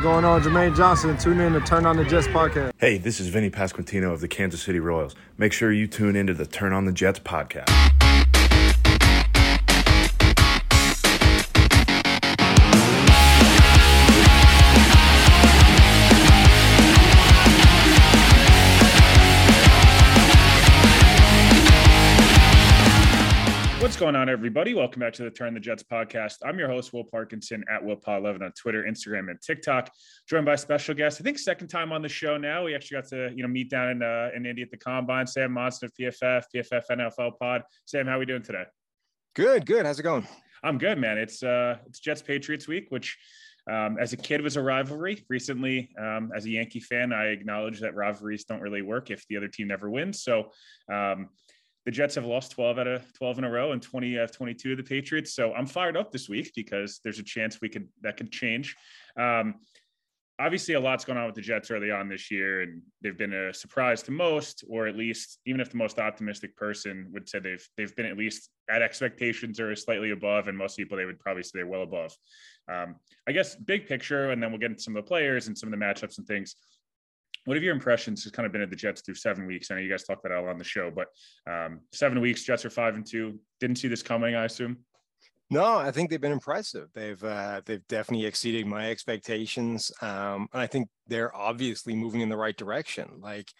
What's going on, Jermaine Johnson? Tune in to Turn on the Jets podcast. Hey, this is Vinny Pasquantino of the Kansas City Royals. Make sure you tune into the Turn on the Jets podcast. Going on, everybody? Welcome back to the Turn the Jets podcast. I'm your host, Will Parkinson at WillPaw11 on Twitter, Instagram, and TikTok. Joined by special guest, I think second time on the show now. We actually got to you know meet down in uh, in Indy at the Combine. Sam Monson of PFF, PFF NFL Pod. Sam, how are we doing today? Good, good. How's it going? I'm good, man. It's uh it's Jets Patriots week, which um, as a kid was a rivalry. Recently, um, as a Yankee fan, I acknowledge that rivalries don't really work if the other team never wins. So. Um, the Jets have lost 12 out of 12 in a row and 20 out of 22 of the Patriots. So I'm fired up this week because there's a chance we could that could change. Um, obviously, a lot's going on with the Jets early on this year, and they've been a surprise to most, or at least even if the most optimistic person would say they've they've been at least at expectations or slightly above, and most people they would probably say they're well above. Um, I guess big picture, and then we'll get into some of the players and some of the matchups and things what have your impressions has kind of been at the Jets through seven weeks? I know you guys talked about it all on the show, but um, seven weeks, Jets are five and two. Didn't see this coming, I assume. No, I think they've been impressive. They've uh, they've definitely exceeded my expectations, um, and I think they're obviously moving in the right direction. Like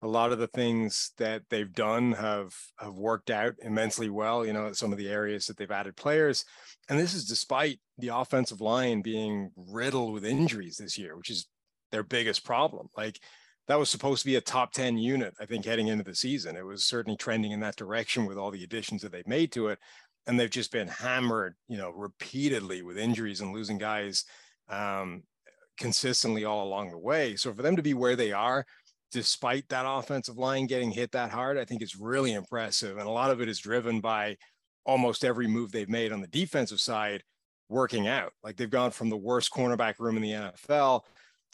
a lot of the things that they've done have have worked out immensely well. You know, some of the areas that they've added players, and this is despite the offensive line being riddled with injuries this year, which is their biggest problem. Like that was supposed to be a top 10 unit, I think, heading into the season. It was certainly trending in that direction with all the additions that they've made to it. And they've just been hammered, you know, repeatedly with injuries and losing guys um, consistently all along the way. So for them to be where they are, despite that offensive line getting hit that hard, I think it's really impressive. And a lot of it is driven by almost every move they've made on the defensive side working out. Like they've gone from the worst cornerback room in the NFL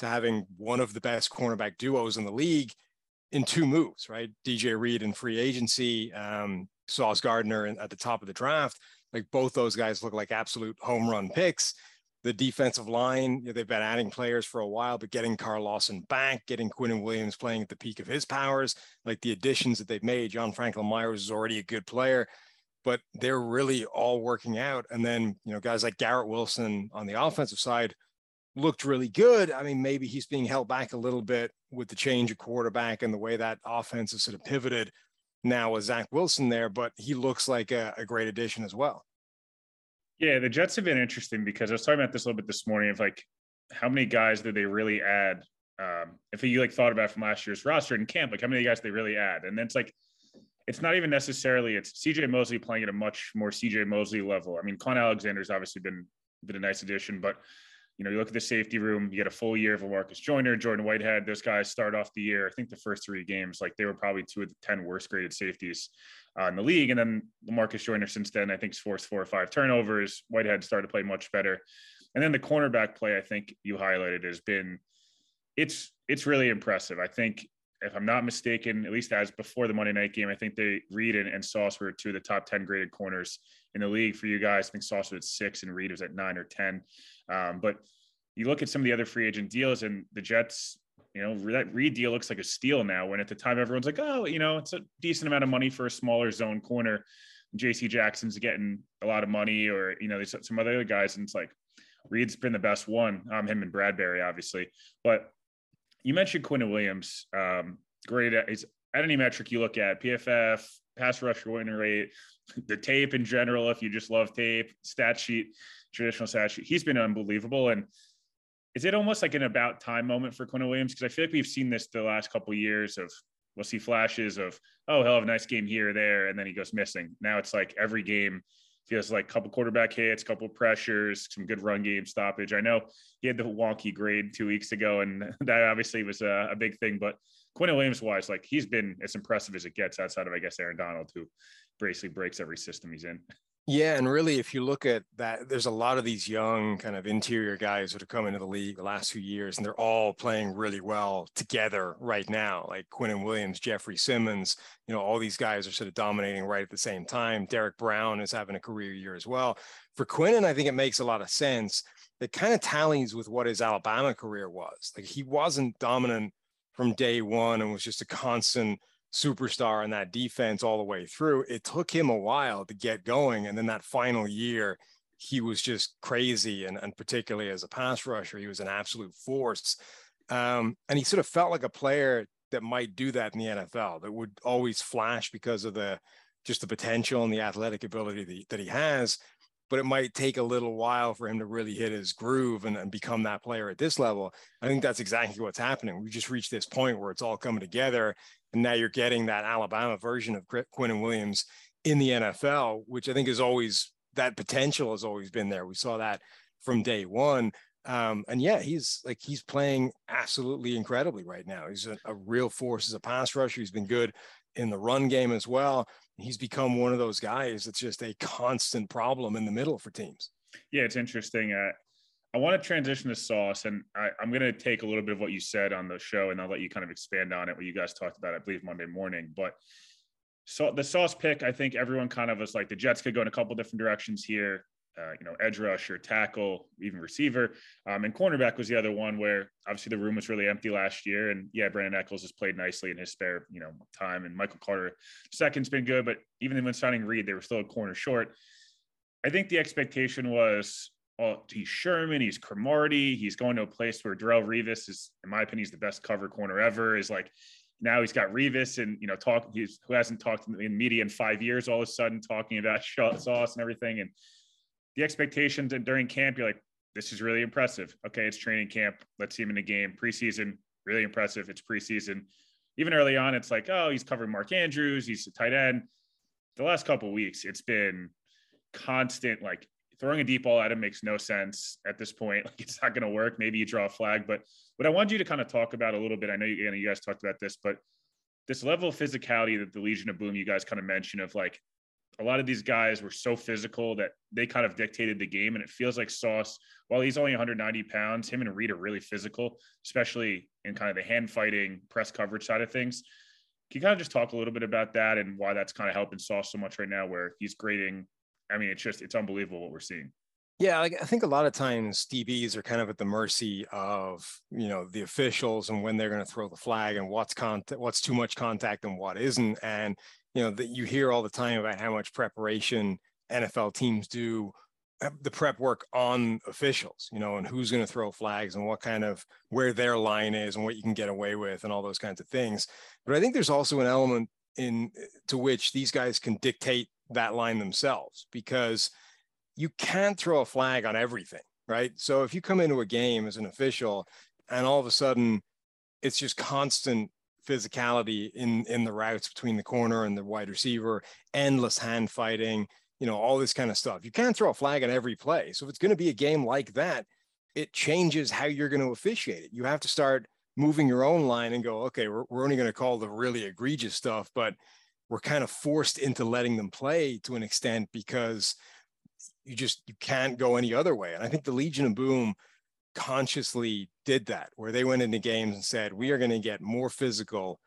to having one of the best cornerback duos in the league in two moves, right? DJ Reed in free agency, um, Sauce Gardner in, at the top of the draft. Like both those guys look like absolute home run picks. The defensive line, you know, they've been adding players for a while, but getting Carl Lawson back, getting Quinnen Williams playing at the peak of his powers, like the additions that they've made. John Franklin Myers is already a good player, but they're really all working out. And then, you know, guys like Garrett Wilson on the offensive side, looked really good. I mean, maybe he's being held back a little bit with the change of quarterback and the way that offense has sort of pivoted now with Zach Wilson there, but he looks like a, a great addition as well. Yeah, the Jets have been interesting because I was talking about this a little bit this morning of like how many guys did they really add? Um, if you like thought about from last year's roster in camp, like how many guys they really add? And then it's like it's not even necessarily it's CJ Mosley playing at a much more CJ Mosley level. I mean, Kwon Alexander's obviously been been a nice addition, but you know, you look at the safety room, you get a full year of Marcus Joyner, Jordan Whitehead. Those guys start off the year. I think the first three games, like they were probably two of the 10 worst graded safeties uh, in the league. And then Marcus Joyner since then, I think, forced four or five turnovers. Whitehead started to play much better. And then the cornerback play, I think you highlighted has been, it's, it's really impressive. I think if I'm not mistaken, at least as before the Monday night game, I think they Reed and, and Sauce were two of the top 10 graded corners in the league for you guys. I think Sauce at six and Reed was at nine or 10. Um, but you look at some of the other free agent deals and the Jets, you know, that Reed deal looks like a steal now. When at the time everyone's like, oh, you know, it's a decent amount of money for a smaller zone corner. JC Jackson's getting a lot of money, or you know, there's some other guys, and it's like, Reed's been the best one. Um, him and Bradberry, obviously. But you mentioned Quinnen Williams. Um, great. He's at any metric you look at, PFF, pass rush winning rate, the tape in general. If you just love tape, stat sheet, traditional stat sheet, he's been unbelievable. And is it almost like an about time moment for Quinnen Williams? Because I feel like we've seen this the last couple of years of we'll see flashes of oh he'll have a nice game here or there and then he goes missing. Now it's like every game feels like a couple quarterback hits, couple pressures, some good run game stoppage. I know he had the wonky grade two weeks ago, and that obviously was a, a big thing. But Quinnen Williams wise, like he's been as impressive as it gets outside of I guess Aaron Donald, who basically breaks every system he's in. Yeah, and really, if you look at that, there's a lot of these young kind of interior guys that have come into the league the last few years, and they're all playing really well together right now. Like Quinnen Williams, Jeffrey Simmons, you know, all these guys are sort of dominating right at the same time. Derrick Brown is having a career year as well. For Quinnen, I think it makes a lot of sense. It kind of tallies with what his Alabama career was. Like he wasn't dominant from day one and was just a constant superstar in that defense all the way through. It took him a while to get going. And then that final year, he was just crazy. And, and particularly as a pass rusher, he was an absolute force. Um, and he sort of felt like a player that might do that in the NFL, that would always flash because of the just the potential and the athletic ability that he, that he has. But it might take a little while for him to really hit his groove and, and become that player at this level. I think that's exactly what's happening. We just reached this point where it's all coming together and now you're getting that Alabama version of Quinnen Williams in the NFL, which I think is always that potential has always been there. We saw that from day one. Um, and yeah, he's like he's playing absolutely incredibly right now. He's a, a, real force as a pass rusher. He's been good in the run game as well. He's become one of those guys that's just a constant problem in the middle for teams. Yeah, it's interesting. Uh, I want to transition to sauce, and I, am going to take a little bit of what you said on the show, and I'll let you kind of expand on it. What you guys talked about, I believe, Monday morning. But so the sauce pick, I think everyone kind of was like the Jets could go in a couple different directions here. Uh, you know, edge rusher, tackle, even receiver, um, and cornerback was the other one where obviously the room was really empty last year. And yeah, Brandin Echols has played nicely in his spare you know time, and Michael Carter second's been good, but even when signing Reed, they were still a corner short. I think the expectation was well, he's Sherman, he's Cromartie, he's going to a place where Darrelle Revis is, in my opinion, he's the best cover corner ever. Is like now he's got Revis and you know talk he's who hasn't talked in media in five years, all of a sudden talking about sauce and everything. And the expectations and during camp, you're like, this is really impressive. Okay, it's training camp. Let's see him in a game. Preseason, really impressive. It's preseason. Even early on, it's like, oh, he's covering Mark Andrews, he's a tight end. The last couple weeks, it's been constant like throwing a deep ball at him makes no sense at this point. Like it's not going to work. Maybe you draw a flag, but what I wanted you to kind of talk about a little bit, I know you, you guys talked about this, but this level of physicality that the Legion of Boom you guys kind of mentioned of like a lot of these guys were so physical that they kind of dictated the game. And it feels like Sauce, while he's only 190 pounds, him and Reed are really physical, especially in kind of the hand fighting press coverage side of things. Can you kind of just talk a little bit about that and why that's kind of helping Sauce so much right now, where he's grading I mean, it's just it's unbelievable what we're seeing. Yeah, like I think a lot of times DBs are kind of at the mercy of you know the officials and when they're going to throw the flag and what's contact, what's too much contact and what isn't. And you know that you hear all the time about how much preparation NFL teams do uh, the prep work on officials, you know, and who's going to throw flags and what kind of where their line is and what you can get away with and all those kinds of things. But I think there's also an element in to which these guys can dictate that line themselves because you can't throw a flag on everything, right? So if you come into a game as an official and all of a sudden it's just constant physicality in in the routes between the corner and the wide receiver, endless hand fighting, you know, all this kind of stuff. You can't throw a flag on every play. So if it's going to be a game like that, it changes how you're going to officiate it. You have to start moving your own line and go, okay, we're, we're only going to call the really egregious stuff, but we're kind of forced into letting them play to an extent because you just you can't go any other way. And I think the Legion of Boom consciously did that, where they went into games and said, we are going to get more physical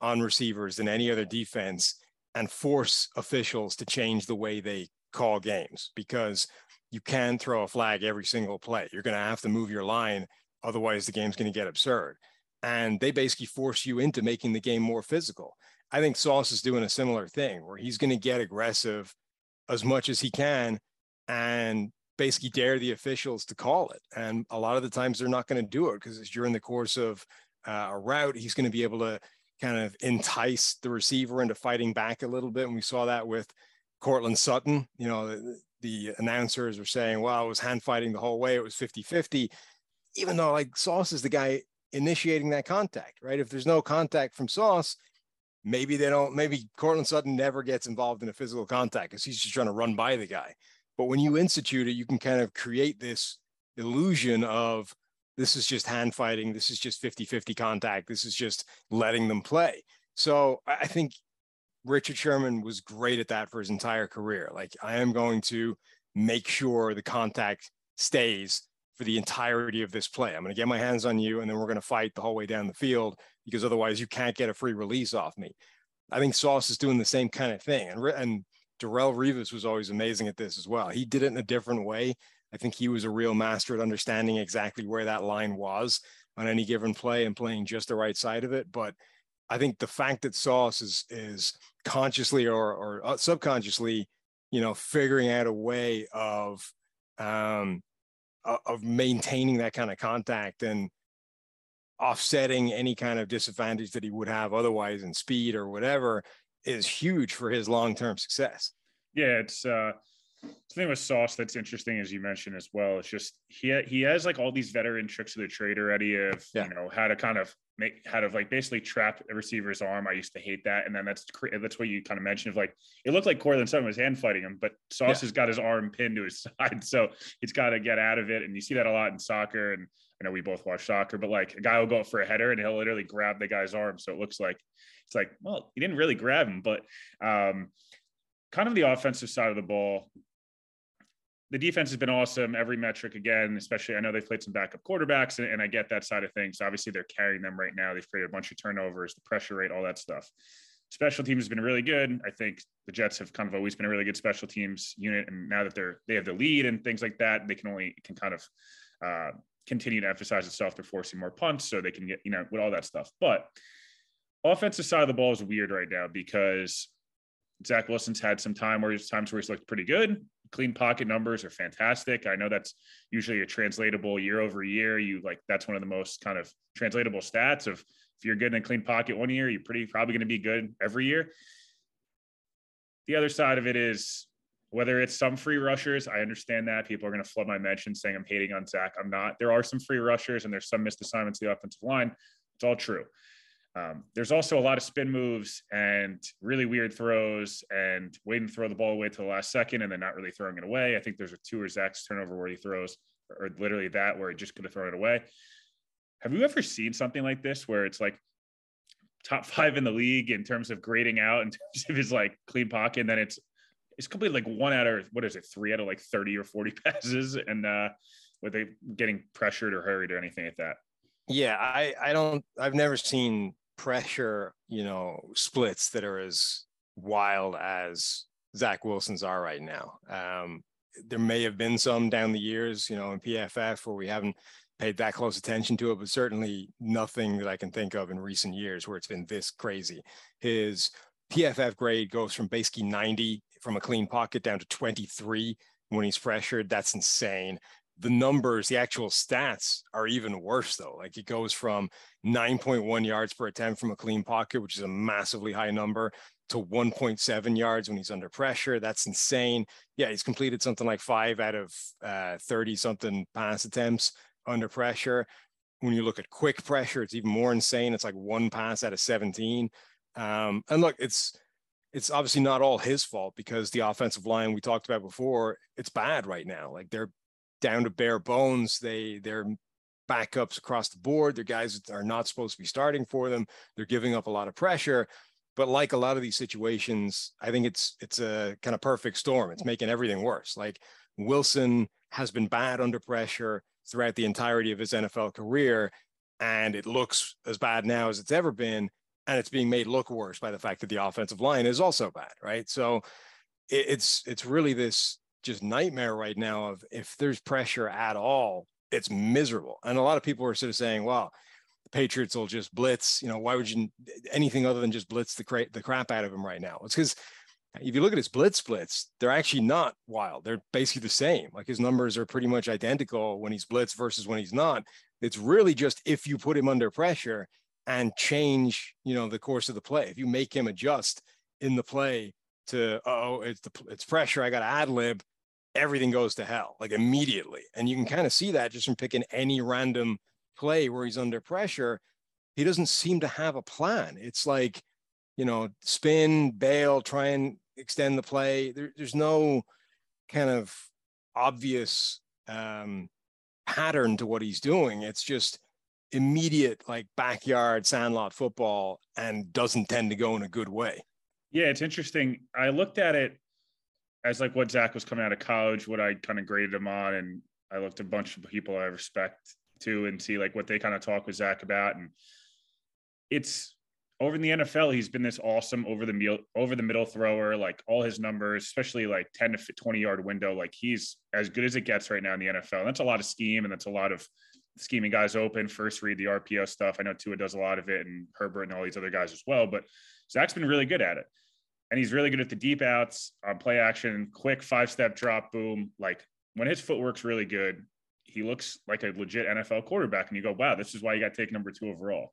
on receivers than any other defense and force officials to change the way they call games because you can throw a flag every single play. You're going to have to move your line. Otherwise, the game's going to get absurd. And they basically force you into making the game more physical. I think Sauce is doing a similar thing where he's going to get aggressive as much as he can and basically dare the officials to call it. And a lot of the times they're not going to do it because during the course of uh, a route, he's going to be able to kind of entice the receiver into fighting back a little bit. And we saw that with Courtland Sutton. You know, the, the announcers were saying, well, it was hand fighting the whole way. It was 50 50, even though like Sauce is the guy initiating that contact, right? If there's no contact from Sauce, maybe they don't, maybe Courtland Sutton never gets involved in a physical contact because he's just trying to run by the guy. But when you institute it, you can kind of create this illusion of this is just hand fighting. This is just 50 50 contact. This is just letting them play. So I think Richard Sherman was great at that for his entire career. Like, I am going to make sure the contact stays for the entirety of this play. I'm going to get my hands on you, and then we're going to fight the whole way down the field because otherwise you can't get a free release off me. I think Sauce is doing the same kind of thing. And, and Darrelle Revis was always amazing at this as well. He did it in a different way. I think he was a real master at understanding exactly where that line was on any given play and playing just the right side of it. But I think the fact that Sauce is is consciously or or uh, subconsciously, you know, figuring out a way of um, of maintaining that kind of contact and offsetting any kind of disadvantage that he would have otherwise in speed or whatever is huge for his long-term success. Yeah, it's uh the thing with Sauce that's interesting, as you mentioned as well, it's just he he has like all these veteran tricks of the trade already of yeah. you know how to kind of make how to like basically trap a receiver's arm. I used to hate that, and then that's that's what you kind of mentioned of like it looked like Courtland Sutton was hand fighting him, but Sauce yeah. has got his arm pinned to his side, so he's got to get out of it, and you see that a lot in soccer. And I know we both watch soccer, but like a guy will go for a header and he'll literally grab the guy's arm, so it looks like it's like well he didn't really grab him, but um, kind of the offensive side of the ball the defense has been awesome. Every metric again, especially I know they've played some backup quarterbacks, and, and, I get that side of things. Obviously, they're carrying them right now. They've created a bunch of turnovers, the pressure rate, all that stuff. Special teams has been really good. I think the Jets have kind of always been a really good special teams unit, and now that they're they have the lead and things like that, they can only can kind of uh, continue to emphasize itself. They're forcing more punts, so they can get you know with all that stuff. But offensive side of the ball is weird right now because Zach Wilson's had some time where times where he's looked pretty good, clean pocket numbers are fantastic. I know that's usually a translatable year over year. You like that's one of the most kind of translatable stats of if you're good in a clean pocket one year, you're pretty probably going to be good every year. The other side of it is whether it's some free rushers, I understand that people are going to flood my mention saying I'm hating on Zach. I'm not. There are some free rushers and there's some missed assignments to the offensive line. It's all true. Um, there's also a lot of spin moves and really weird throws and waiting to throw the ball away to the last second and then not really throwing it away. I think there's a two or Zach's turnover where he throws, or literally that where he just could have thrown it away. Have you ever seen something like this where it's like top five in the league in terms of grading out in terms of his like clean pocket, and then it's it's completely like one out of what is it, three out of like 30 or 40 passes, and uh were they getting pressured or hurried or anything like that? Yeah, I I don't I've never seen pressure, you know, splits that are as wild as Zach Wilson's are right now. Um, there may have been some down the years, you know, in PFF where we haven't paid that close attention to it, but certainly nothing that I can think of in recent years where it's been this crazy. His PFF grade goes from basically 90 from a clean pocket down to 23 when he's pressured. That's insane the numbers, the actual stats are even worse though. Like it goes from 9.1 yards per attempt from a clean pocket, which is a massively high number, to 1.7 yards when he's under pressure. That's insane. Yeah, he's completed something like five out of 30 uh, something pass attempts under pressure. When you look at quick pressure, it's even more insane. It's like one pass out of 17. Um, and look, it's it's obviously not all his fault because the offensive line we talked about before, it's bad right now. Like they're down to bare bones. They they're backups across the board. Their guys are not supposed to be starting for them. They're giving up a lot of pressure. But like a lot of these situations, I think it's it's a kind of perfect storm. It's making everything worse. Like Wilson has been bad under pressure throughout the entirety of his NFL career, and it looks as bad now as it's ever been. And it's being made look worse by the fact that the offensive line is also bad, right? So it's it's really this just nightmare right now of if there's pressure at all, it's miserable. And a lot of people are sort of saying, well, the Patriots will just blitz. You know, why would you anything other than just blitz the, cra- the crap out of them right now? It's because if you look at his blitz splits, they're actually not wild. They're basically the same. Like his numbers are pretty much identical when he's blitz versus when he's not. It's really just if you put him under pressure and change, you know, the course of the play. If you make him adjust in the play to, oh, it's the it's pressure. I got to ad lib. Everything goes to hell like immediately, and you can kind of see that just from picking any random play where he's under pressure. He doesn't seem to have a plan. It's like you know, spin, bail, try and extend the play. There, there's no kind of obvious um, pattern to what he's doing. It's just immediate, like backyard sandlot football, and doesn't tend to go in a good way. Yeah, it's interesting. I looked at it as like what Zach was coming out of college, what I kind of graded him on, and I looked at a bunch of people I respect too, and see like what they kind of talk with Zach about, and it's over in the NFL, he's been this awesome over the meal, over the middle thrower. Like all his numbers, especially like 10 to 20 yard window, like he's as good as it gets right now in the NFL. And that's a lot of scheme and that's a lot of scheming guys open, first read the RPO stuff. I know Tua does a lot of it and Herbert and all these other guys as well. But Zach's been really good at it. And he's really good at the deep outs on play action, quick five step drop, boom. Like when his footwork's really good, he looks like a legit NFL quarterback. And you go, wow, this is why he got to take number two overall.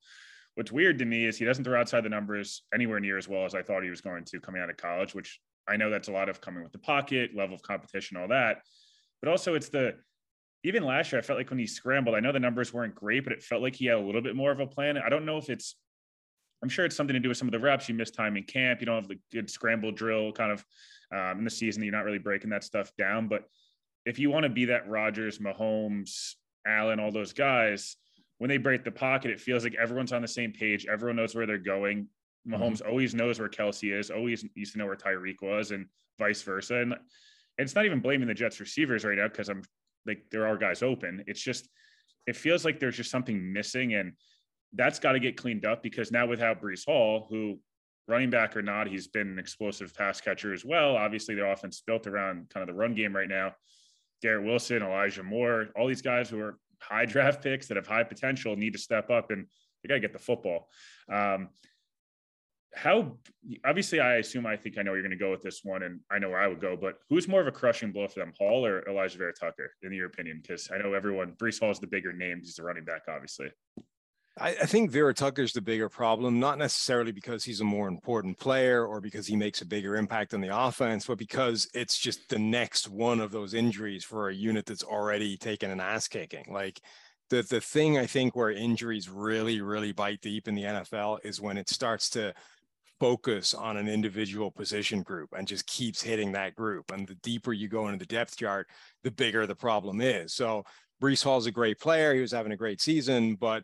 What's weird to me is he doesn't throw outside the numbers anywhere near as well as I thought he was going to coming out of college, which I know that's a lot of coming with the pocket, level of competition, all that. But also, it's the even last year, I felt like when he scrambled, I know the numbers weren't great, but it felt like he had a little bit more of a plan. I don't know if it's, I'm sure it's something to do with some of the reps. You missed time in camp. You don't have the good scramble drill kind of um, in the season. You're not really breaking that stuff down. But if you want to be that Rodgers, Mahomes, Allen, all those guys, when they break the pocket, it feels like everyone's on the same page. Everyone knows where they're going. Mahomes mm-hmm. always knows where Kelce is, always used to know where Tyreek was, and vice versa. And it's not even blaming the Jets receivers right now because I'm like there are guys open. It's just it feels like there's just something missing, and that's got to get cleaned up because now without Breece Hall, who running back or not, he's been an explosive pass catcher as well. Obviously, their offense built around kind of the run game right now. Garrett Wilson, Elijah Moore, all these guys who are high draft picks that have high potential need to step up and they got to get the football. Um, how obviously I assume I think I know you're going to go with this one, and I know where I would go. But who's more of a crushing blow for them, Hall or Elijah Vera-Tucker, in your opinion? Because I know everyone Breece Hall is the bigger name; he's the running back, obviously. I, I think Vera-Tucker's the bigger problem, not necessarily because he's a more important player or because he makes a bigger impact on the offense, but because it's just the next one of those injuries for a unit that's already taken an ass kicking. Like the the thing I think where injuries really, really bite deep in the NFL is when it starts to focus on an individual position group and just keeps hitting that group. And the deeper you go into the depth chart, the bigger the problem is. So Breece Hall's a great player. He was having a great season, but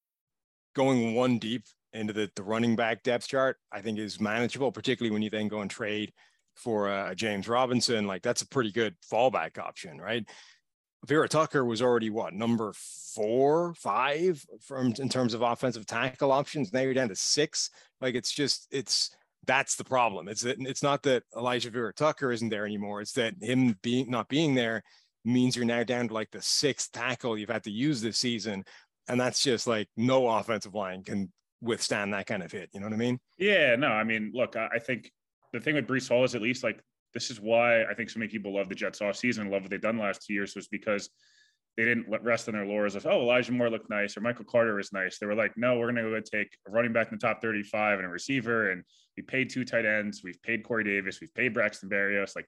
going one deep into the, the running back depth chart, I think is manageable, particularly when you then go and trade for uh, James Robinson. Like that's a pretty good fallback option, right? Vera-Tucker was already what number four, five from in terms of offensive tackle options. Now you're down to six. Like it's just it's that's the problem. It's that it's not that Elijah Vera-Tucker isn't there anymore. It's that him being not being there means you're now down to like the sixth tackle you've had to use this season and that's just like no offensive line can withstand that kind of hit. You know what I mean? Yeah, no, I mean, look, I think the thing with Breece Hall is at least like this is why I think so many people love the Jets off season, love what they've done last two years was because they didn't rest on their laurels of, oh, Elijah Moore looked nice or Michael Carter was nice. They were like, no, we're going to go take a running back in the top 35 and a receiver. And we paid two tight ends. We've paid Corey Davis. We've paid Braxton Berrios. Like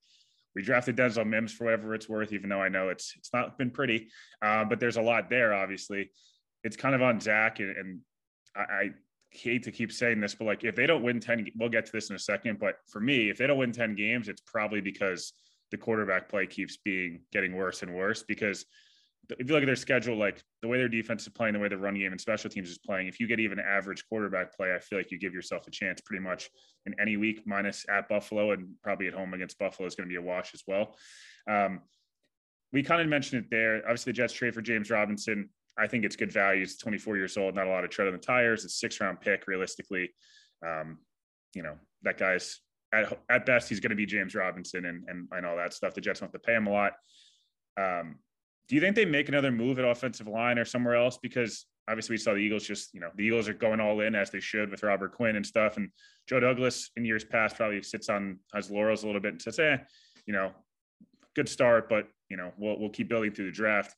we drafted Denzel Mims for whatever it's worth, even though I know it's, it's not been pretty, uh, but there's a lot there, obviously it's kind of on Zach, and, and I, I hate to keep saying this, but like if they don't win 10, we'll get to this in a second. But for me, if they don't win 10 games, it's probably because the quarterback play keeps being getting worse and worse because if you look at their schedule, like the way their defense is playing, the way the run game and special teams is playing, if you get even average quarterback play, I feel like you give yourself a chance pretty much in any week, minus at Buffalo and probably at home against Buffalo is going to be a wash as well. Um, we kind of mentioned it there. Obviously, the Jets trade for James Robinson. I think it's good value. He's 24 years old, not a lot of tread on the tires. It's six round pick realistically. Um, you know, that guy's at, at best, he's going to be James Robinson and, and, and all that stuff. The Jets want to pay him a lot. Um, do you think they make another move at offensive line or somewhere else? Because obviously we saw the Eagles just, you know, the Eagles are going all in as they should with Robert Quinn and stuff. And Joe Douglas in years past probably sits on his laurels a little bit and says, eh, you know, good start, but you know, we'll we'll keep building through the draft.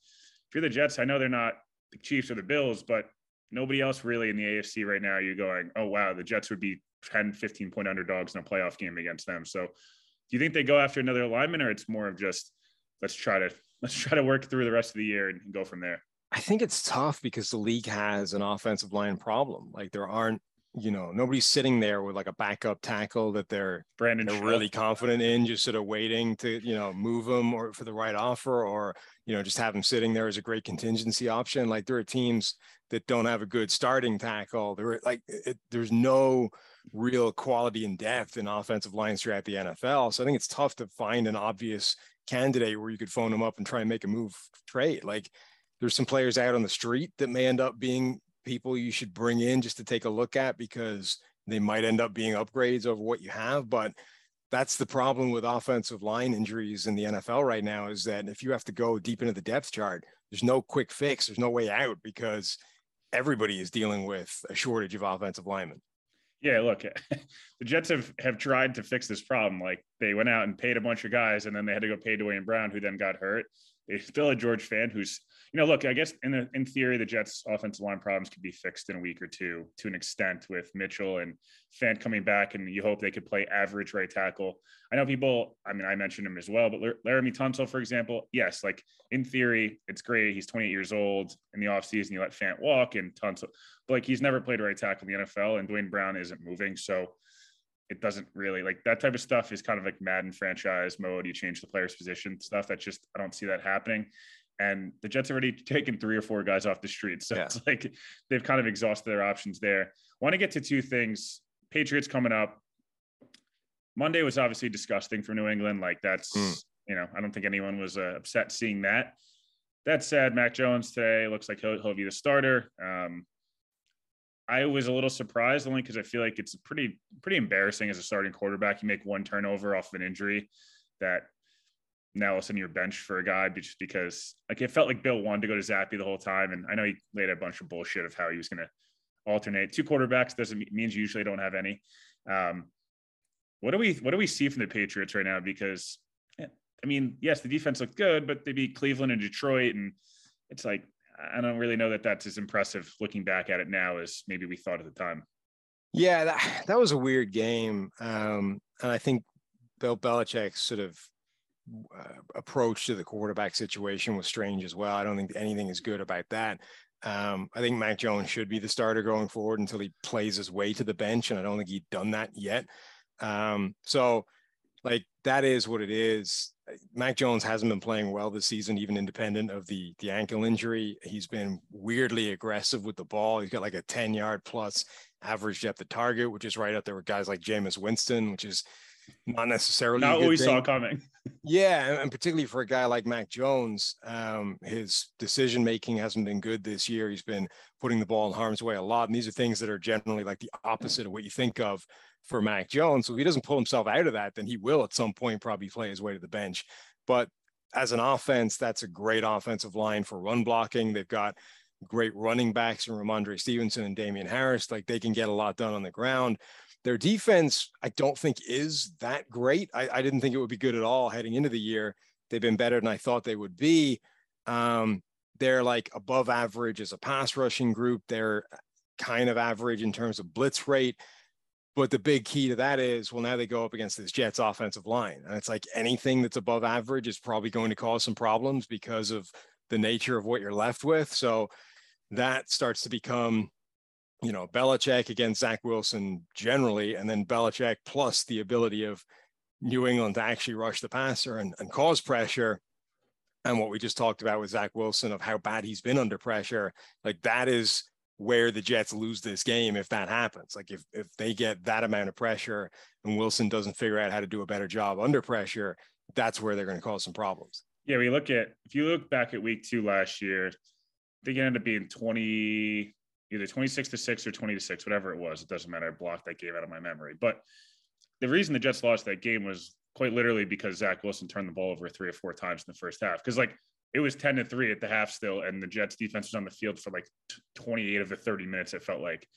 If you're the Jets, I know they're not the Chiefs or the Bills, but nobody else really in the AFC right now. You're going, oh wow, the Jets would be 10, 15 point underdogs in a playoff game against them. So do you think they go after another alignment or it's more of just let's try to let's try to work through the rest of the year and go from there. I think it's tough because the league has an offensive line problem. Like there aren't, you know, nobody's sitting there with like a backup tackle that they're Brandon they're really confident in, just sort of waiting to, you know, move them or for the right offer or, you know, just have them sitting there as a great contingency option. Like there are teams that don't have a good starting tackle. There, are like it, there's no real quality and depth in offensive lines throughout the NFL. So I think it's tough to find an obvious candidate where you could phone them up and try and make a move trade. Like there's some players out on the street that may end up being people you should bring in just to take a look at because they might end up being upgrades over what you have. But that's the problem with offensive line injuries in the NFL right now is that if you have to go deep into the depth chart, there's no quick fix, there's no way out because everybody is dealing with a shortage of offensive linemen. Yeah, look, the Jets have have tried to fix this problem. Like they went out and paid a bunch of guys, and then they had to go pay Duane Brown, who then got hurt. They still a George Fant who's you know, look, I guess in the, in theory, the Jets' offensive line problems could be fixed in a week or two to an extent with Mitchell and Fant coming back, and you hope they could play average right tackle. I know people. I mean, I mentioned him as well, but Laremy Tunsil, for example, yes, like in theory, it's great. He's 28 years old. In the offseason, you let Fant walk, and Tunsil, but like he's never played right tackle in the NFL, and Duane Brown isn't moving, so it doesn't really like that type of stuff is kind of like Madden franchise mode. You change the player's position stuff. That's just I don't see that happening and the Jets already taken three or four guys off the street. So yeah. it's like they've kind of exhausted their options there. Want to get to two things. Patriots coming up. Monday was obviously disgusting for New England. Like that's, mm. you know, I don't think anyone was uh, upset seeing that. That said, Mac Jones today looks like he'll, he'll be the starter. Um, I was a little surprised only because I feel like it's pretty pretty embarrassing as a starting quarterback. You make one turnover off of an injury that now all of a sudden you're bench for a guy just because like it felt like Bill wanted to go to Zappe the whole time. And I know he laid a bunch of bullshit of how he was going to alternate two quarterbacks. Doesn't means you usually don't have any. Um, what do we what do we see from the Patriots right now? Because eh, I mean, yes, the defense looked good, but they beat Cleveland and Detroit, and it's like I don't really know that that's as impressive looking back at it now as maybe we thought at the time. Yeah, that, that was a weird game, um, and I think Bill Belichick sort of uh, approach to the quarterback situation was strange as well. I don't think anything is good about that. Um, I think Mac Jones should be the starter going forward until he plays his way to the bench, and I don't think he'd done that yet. Um, so, like that is what it is. Mac Jones hasn't been playing well this season, even independent of the the ankle injury. He's been weirdly aggressive with the ball. He's got like a 10 yard plus average depth of target, which is right up there with guys like Jameis Winston, which is not necessarily not what we thing. saw coming. yeah, and particularly for a guy like Mac Jones, um, his decision making hasn't been good this year. He's been putting the ball in harm's way a lot, and these are things that are generally like the opposite of what you think of for Mac Jones. So if he doesn't pull himself out of that, then he will at some point probably play his way to the bench. But as an offense, that's a great offensive line for run blocking. They've got great running backs in Rhamondre Stevenson and Damien Harris. Like they can get a lot done on the ground. Their defense, I don't think is that great. I, I, didn't think it would be good at all heading into the year. They've been better than I thought they would be. Um, they're like above average as a pass rushing group. They're kind of average in terms of blitz rate. But the big key to that is, well, now they go up against this Jets offensive line. And it's like anything that's above average is probably going to cause some problems because of the nature of what you're left with. So that starts to become you know, Belichick against Zach Wilson generally, and then Belichick plus the ability of New England to actually rush the passer and, and cause pressure. and what we just talked about with Zach Wilson of how bad he's been under pressure, like that is where the Jets lose this game if that happens. Like if if they get that amount of pressure and Wilson doesn't figure out how to do a better job under pressure, that's where they're going to cause some problems. Yeah, we look at if you look back at week two last year, they ended up being 20, either 26 to 6 or 20 to 6, whatever it was. It doesn't matter. I blocked that game out of my memory. But the reason the Jets lost that game was quite literally because Zach Wilson turned the ball over three or four times in the first half. Because like it was 10 to 3 at the half still, and the Jets defense was on the field for like 28 of the 30 minutes, it felt like.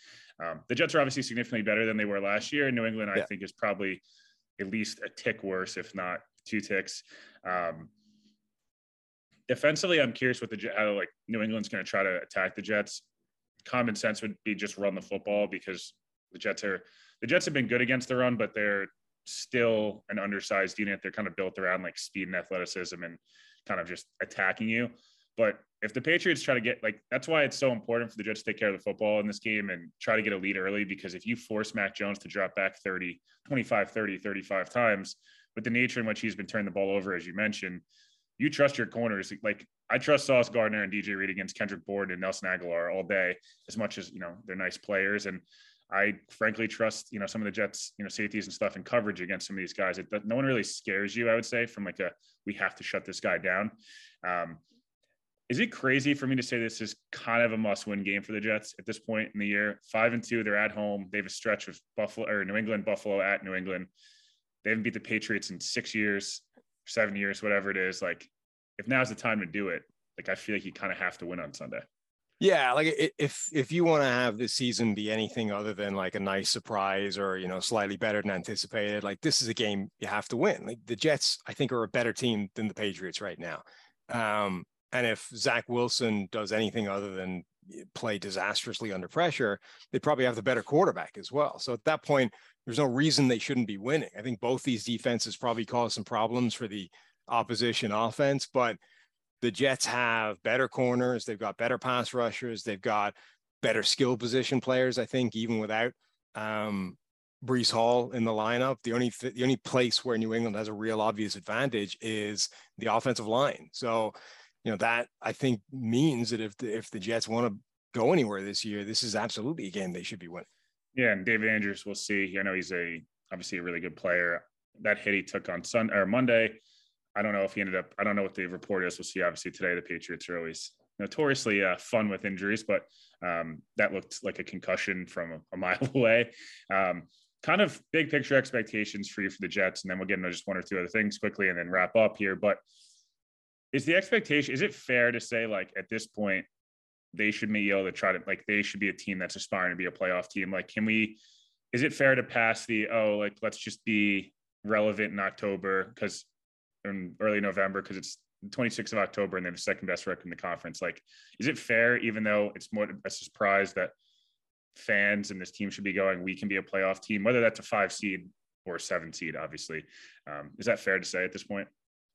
Um, the Jets are obviously significantly better than they were last year. New England, I think, is probably at least a tick worse, if not two ticks. Um, defensively, I'm curious what the how like New England's going to try to attack the Jets. Common sense would be just run the football because the Jets are the Jets have been good against the run, but they're still an undersized unit. They're kind of built around like speed and athleticism and kind of just attacking you. But if the Patriots try to get like that's why it's so important for the Jets to take care of the football in this game and try to get a lead early because if you force Mac Jones to drop back 30, 25, 30, 35 times with the nature in which he's been turning the ball over, as you mentioned, you trust your corners. Like I trust Sauce Gardner and DJ Reed against Kendrick Bourne and Nelson Agholor all day, as much as you know they're nice players. And I frankly trust you know some of the Jets, you know safeties and stuff and coverage against some of these guys. It, no one really scares you, I would say, from like a we have to shut this guy down. Um, is it crazy for me to say this is kind of a must-win game for the Jets at this point in the year? Five and two, they're at home. They have a stretch of Buffalo or New England, Buffalo at New England. They haven't beat the Patriots in six years seven years, whatever it is, like if now's the time to do it, like I feel like you kind of have to win on Sunday. Yeah, like if if you want to have this season be anything other than like a nice surprise or you know slightly better than anticipated, like this is a game you have to win. Like the Jets, I think, are a better team than the Patriots right now. Um, and if Zach Wilson does anything other than play disastrously under pressure, they probably have the better quarterback as well. So at that point, there's no reason they shouldn't be winning. I think both these defenses probably cause some problems for the opposition offense, but the Jets have better corners, they've got better pass rushers, they've got better skill position players. I think even without um, Breece Hall in the lineup, the only th- the only place where New England has a real obvious advantage is the offensive line. So, you know that I think means that if the, if the Jets want to go anywhere this year, this is absolutely a game they should be winning. Yeah, and David Andrews, we'll see. I know he's a obviously a really good player. That hit he took on Sun or Monday. I don't know if he ended up. I don't know what the report is. We'll see. Obviously today, the Patriots are always notoriously uh, fun with injuries, but um, that looked like a concussion from a, a mile away. Um, kind of big picture expectations for you for the Jets, and then we'll get into just one or two other things quickly, and then wrap up here. But is the expectation? Is it fair to say like at this point they should be able to try to like they should be a team that's aspiring to be a playoff team. Like, can we? Is it fair to pass the oh like let's just be relevant in October because in early November because it's 26th of October and they're the second best record in the conference. Like, is it fair, even though it's more of a surprise that fans and this team should be going, we can be a playoff team, whether that's a five seed or seven seed, obviously. Um, is that fair to say at this point?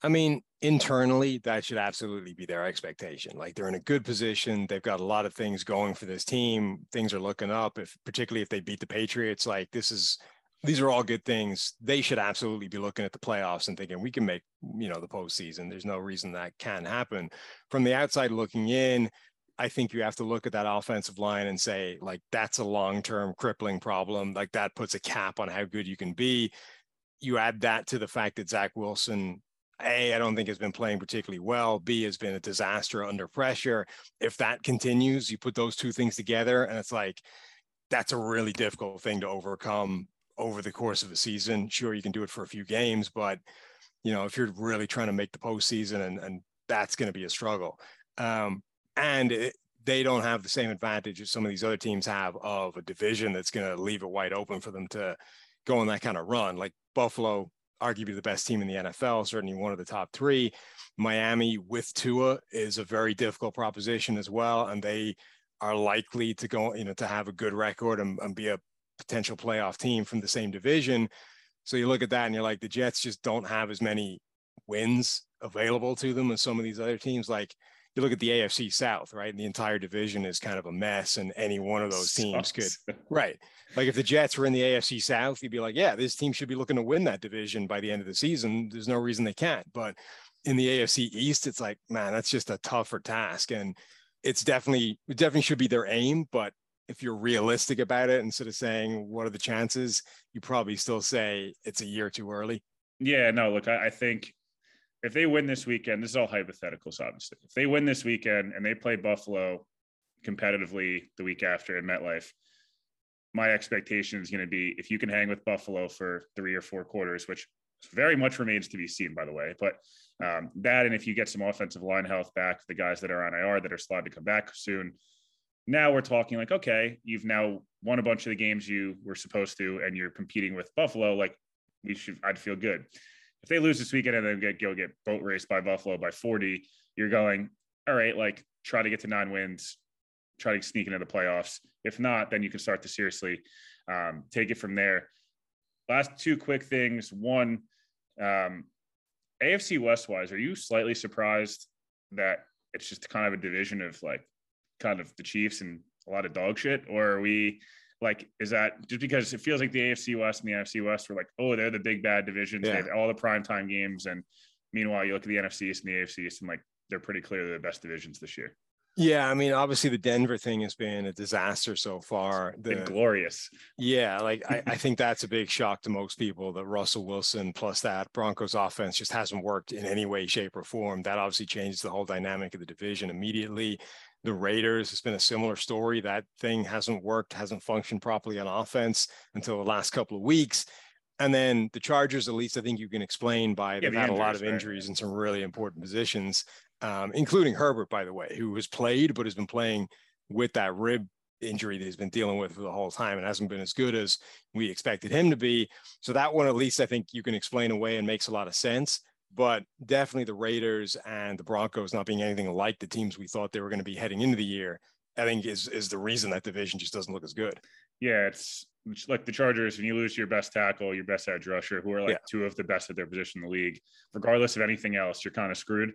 I mean, internally, that should absolutely be their expectation. Like they're in a good position. They've got a lot of things going for this team. Things are looking up. If particularly if they beat the Patriots, like this is these are all good things. They should absolutely be looking at the playoffs and thinking we can make, you know, the postseason. There's no reason that can happen. From the outside looking in, I think you have to look at that offensive line and say, like, that's a long-term crippling problem. Like that puts a cap on how good you can be. You add that to the fact that Zach Wilson a, I don't think has been playing particularly well. B has been a disaster under pressure. If that continues, you put those two things together, and it's like that's a really difficult thing to overcome over the course of a season. Sure, you can do it for a few games, but you know if you're really trying to make the postseason, and and that's going to be a struggle. Um, and it, they don't have the same advantage as some of these other teams have of a division that's going to leave it wide open for them to go on that kind of run. Like Buffalo arguably the best team in the NFL, certainly one of the top three. Miami with Tua is a very difficult proposition as well, and they are likely to go, you know, to have a good record and, and be a potential playoff team from the same division. So you look at that and you're like, the Jets just don't have as many wins available to them as some of these other teams. Like you look at the AFC South, right? And the entire division is kind of a mess, and any one of those teams could, right? Like if the Jets were in the AFC South, you'd be like, yeah, this team should be looking to win that division by the end of the season. There's no reason they can't. But in the AFC East, it's like, man, that's just a tougher task. And it's definitely, it definitely should be their aim. But if you're realistic about it, instead of saying, what are the chances, you probably still say it's a year too early. Yeah, no, look, I, I think if they win this weekend, this is all hypotheticals, obviously. If they win this weekend and they play Buffalo competitively the week after in MetLife, my expectation is going to be if you can hang with Buffalo for three or four quarters, which very much remains to be seen, by the way. But um, that, and if you get some offensive line health back, the guys that are on IR that are slotted to come back soon, now we're talking like, okay, you've now won a bunch of the games you were supposed to, and you're competing with Buffalo. Like, we should, I'd feel good. If they lose this weekend and then get go get boat raced by Buffalo by 40, you're going, all right, like try to get to nine wins, try to sneak into the playoffs. If not, then you can start to seriously um, take it from there. Last two quick things. One, um, AFC West wise, are you slightly surprised that it's just kind of a division of like kind of the Chiefs and a lot of dog shit? Or are we like, is that just because it feels like the AFC West and the NFC West were like, oh, they're the big bad divisions. Yeah. They have all the prime time games. And meanwhile, you look at the NFC East and the AFC East and like they're pretty clearly the best divisions this year. Yeah, I mean, obviously the Denver thing has been a disaster so far. The, been glorious. Yeah, like I, I, think that's a big shock to most people that Russell Wilson plus that Broncos offense just hasn't worked in any way, shape, or form. That obviously changes the whole dynamic of the division immediately. The Raiders has been a similar story. That thing hasn't worked, hasn't functioned properly on offense until the last couple of weeks. And then the Chargers, at least I think you can explain by yeah, they've the had injuries, a lot of injuries right. in some really important positions um, including Herbert, by the way, who has played but has been playing with that rib injury that he's been dealing with for the whole time and hasn't been as good as we expected him to be. So that one, at least, I think you can explain away and makes a lot of sense. But definitely the Raiders and the Broncos not being anything like the teams we thought they were going to be heading into the year, I think is is the reason that division just doesn't look as good. Yeah, it's like the Chargers, when you lose your best tackle, your best edge rusher, who are like yeah. two of the best at their position in the league, regardless of anything else, you're kind of screwed.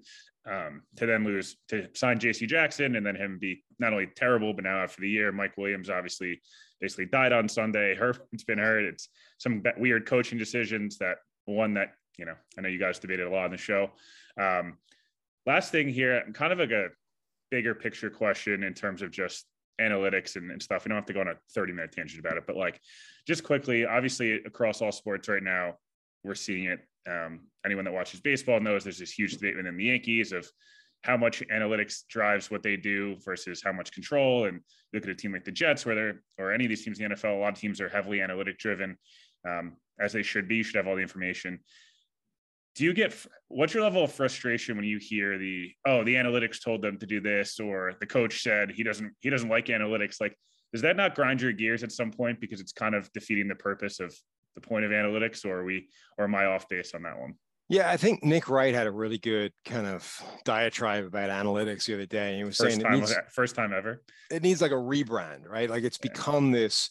Um, to then lose to sign J.C. Jackson and then him be not only terrible, but now after the year, Mike Williams obviously basically died on Sunday. Herbert's been hurt. It's some weird coaching decisions that one that you know I know you guys debated a lot on the show. Um, last thing here, kind of like a bigger picture question in terms of just analytics and, and, stuff. We don't have to go on a 30 minute tangent about it, but like just quickly, obviously across all sports right now, we're seeing it. Um, anyone that watches baseball knows there's this huge debate within the Yankees of how much analytics drives what they do versus how much control. And look at a team like the Jets, where they're, or any of these teams in the NFL, a lot of teams are heavily analytic driven, um, as they should be. You should have all the information do you get what's your level of frustration when you hear the oh the analytics told them to do this or the coach said he doesn't he doesn't like analytics like does that not grind your gears at some point because it's kind of defeating the purpose of the point of analytics or we or am i off base on that one yeah, I think Nick Wright had a really good kind of diatribe about analytics the other day. He was first saying time, it needs, first time ever. It needs like a rebrand, right? Like it's become this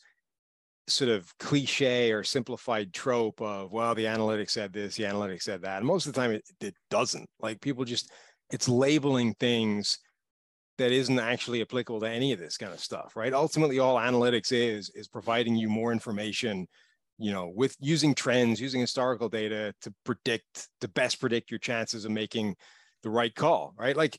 sort of cliche or simplified trope of well the analytics said this the analytics said that and most of the time it, it doesn't. Like people just it's labeling things that isn't actually applicable to any of this kind of stuff right? Ultimately all analytics is is providing you more information you know with using trends using historical data to predict to best predict your chances of making the right call right? Like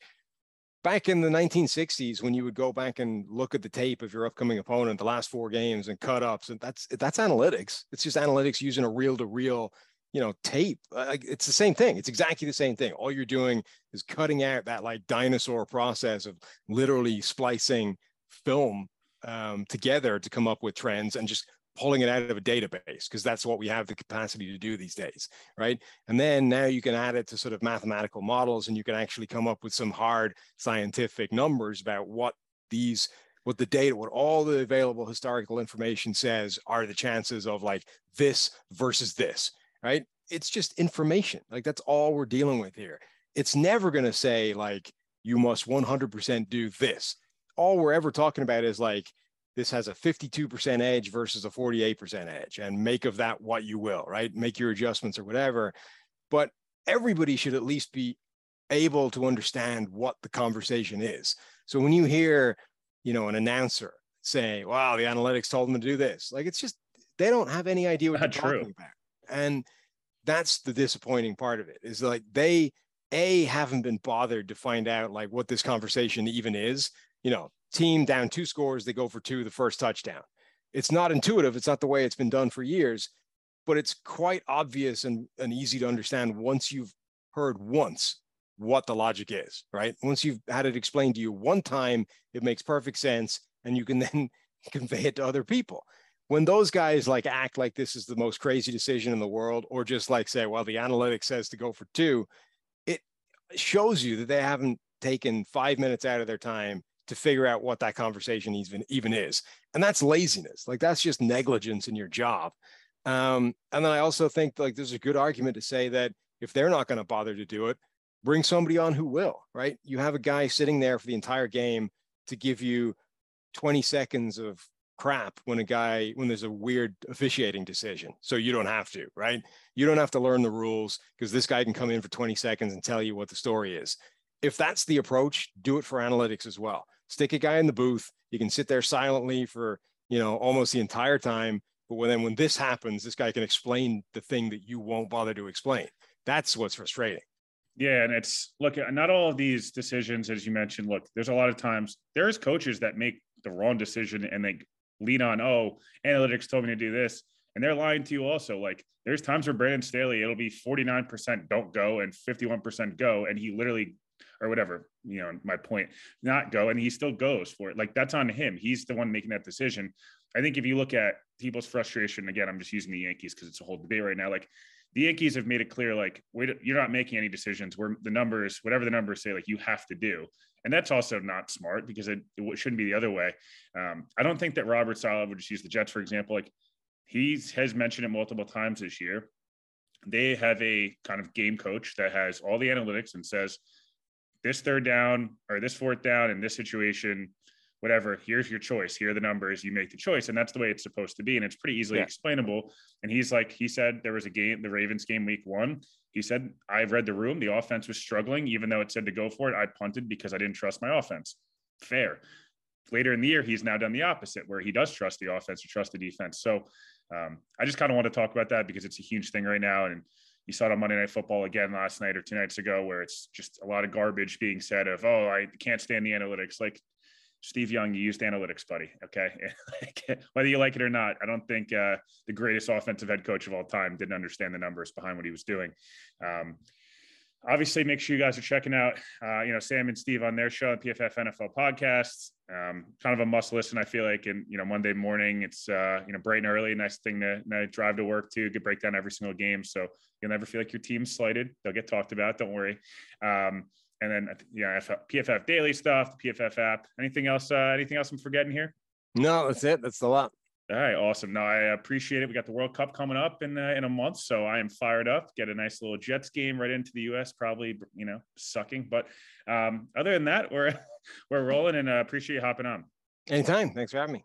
back in the 1960s when you would go back and look at the tape of your upcoming opponent the last four games and cut ups and that's that's analytics. It's just analytics using a reel to reel you know tape. Like it's the same thing. It's exactly the same thing. All you're doing is cutting out that like dinosaur process of literally splicing film um, together to come up with trends and just pulling it out of a database because that's what we have the capacity to do these days, right? And then now you can add it to sort of mathematical models and you can actually come up with some hard scientific numbers about what these what the data, what all the available historical information says are the chances of like this versus this, right? It's just information. Like that's all we're dealing with here. It's never going to say like you must 100% do this. All we're ever talking about is like this has a 52% edge versus a 48% edge and make of that what you will, right? Make your adjustments or whatever. But everybody should at least be able to understand what the conversation is. So when you hear, you know, an announcer say, wow, the analytics told them to do this, like it's just, they don't have any idea what Not they're true. talking about. And that's the disappointing part of it is like they a haven't been bothered to find out like what this conversation even is. You know, team down two scores, they go for two, the first touchdown. It's not intuitive. It's not the way it's been done for years, but it's quite obvious and, and easy to understand once you've heard once what the logic is, right? Once you've had it explained to you one time, it makes perfect sense and you can then convey it to other people. When those guys like act like this is the most crazy decision in the world, or just like say, well, the analytics says to go for two, it shows you that they haven't taken five minutes out of their time to figure out what that conversation even even is. And that's laziness. Like that's just negligence in your job. Um, and then i also think like there's a good argument to say that if they're not going to bother to do it bring somebody on who will right? You have a guy sitting there for the entire game to give you 20 seconds of crap when a guy when there's a weird officiating decision. So you don't have to right? You don't have to learn the rules because this guy can come in for 20 seconds and tell you what the story is. If that's the approach do it for analytics as well stick a guy in the booth you can sit there silently for you know almost the entire time but when then when this happens this guy can explain the thing that you won't bother to explain that's what's frustrating yeah, and it's look, uh, not all of these decisions, as you mentioned, look, there's a lot of times there's coaches that make the wrong decision and they lean on, oh, analytics told me to do this. And they're lying to you also. Like there's times where Brandon Staley, it'll be 49% don't go and 51% go. And he literally, or whatever, you know, my point, not go. And he still goes for it. Like that's on him. He's the one making that decision. I think if you look at people's frustration, again, I'm just using the Yankees because it's a whole debate right now. Like the Yankees have made it clear, like, wait, you're not making any decisions where the numbers, whatever the numbers say, like you have to do. And that's also not smart because it, it shouldn't be the other way. Um, I don't think that Robert Saleh would just use the Jets, for example. Like he has mentioned it multiple times this year. They have a kind of game coach that has all the analytics and says, this third down or this fourth down in this situation, whatever, here's your choice. Here are the numbers. You make the choice. And that's the way it's supposed to be. And it's pretty easily yeah. explainable. And he's like, he said there was a game, the Ravens game week one. He said, I've read the room. The offense was struggling, even though it said to go for it. I punted because I didn't trust my offense. Fair. Later in the year, he's now done the opposite, where he does trust the offense or trust the defense. So um, I just kind of want to talk about that because it's a huge thing right now. And you saw it on Monday Night Football again last night or two nights ago, where it's just a lot of garbage being said of, oh, I can't stand the analytics. Like Steve Young, you used analytics, buddy. Okay. Whether you like it or not, I don't think uh, the greatest offensive head coach of all time didn't understand the numbers behind what he was doing. Um, obviously, make sure you guys are checking out, uh, you know, Sam and Steve on their show, PFF NFL podcasts. Um, kind of a must listen, I feel like. And, you know, Monday morning, it's, uh, you know, bright and early, nice thing to, to drive to work to, get break down every single game. So you'll never feel like your team's slighted. They'll get talked about. Don't worry. Um, and then yeah, PFF daily stuff, the PFF app. Anything else? Uh, anything else I'm forgetting here? No, that's it. That's a lot. All right, awesome. No, I appreciate it. We got the World Cup coming up in uh, in a month, so I am fired up. Get a nice little Jets game right into the U.S. Probably, you know, sucking, but um, other than that, we're we're rolling, and uh, appreciate you hopping on. Anytime. Thanks for having me.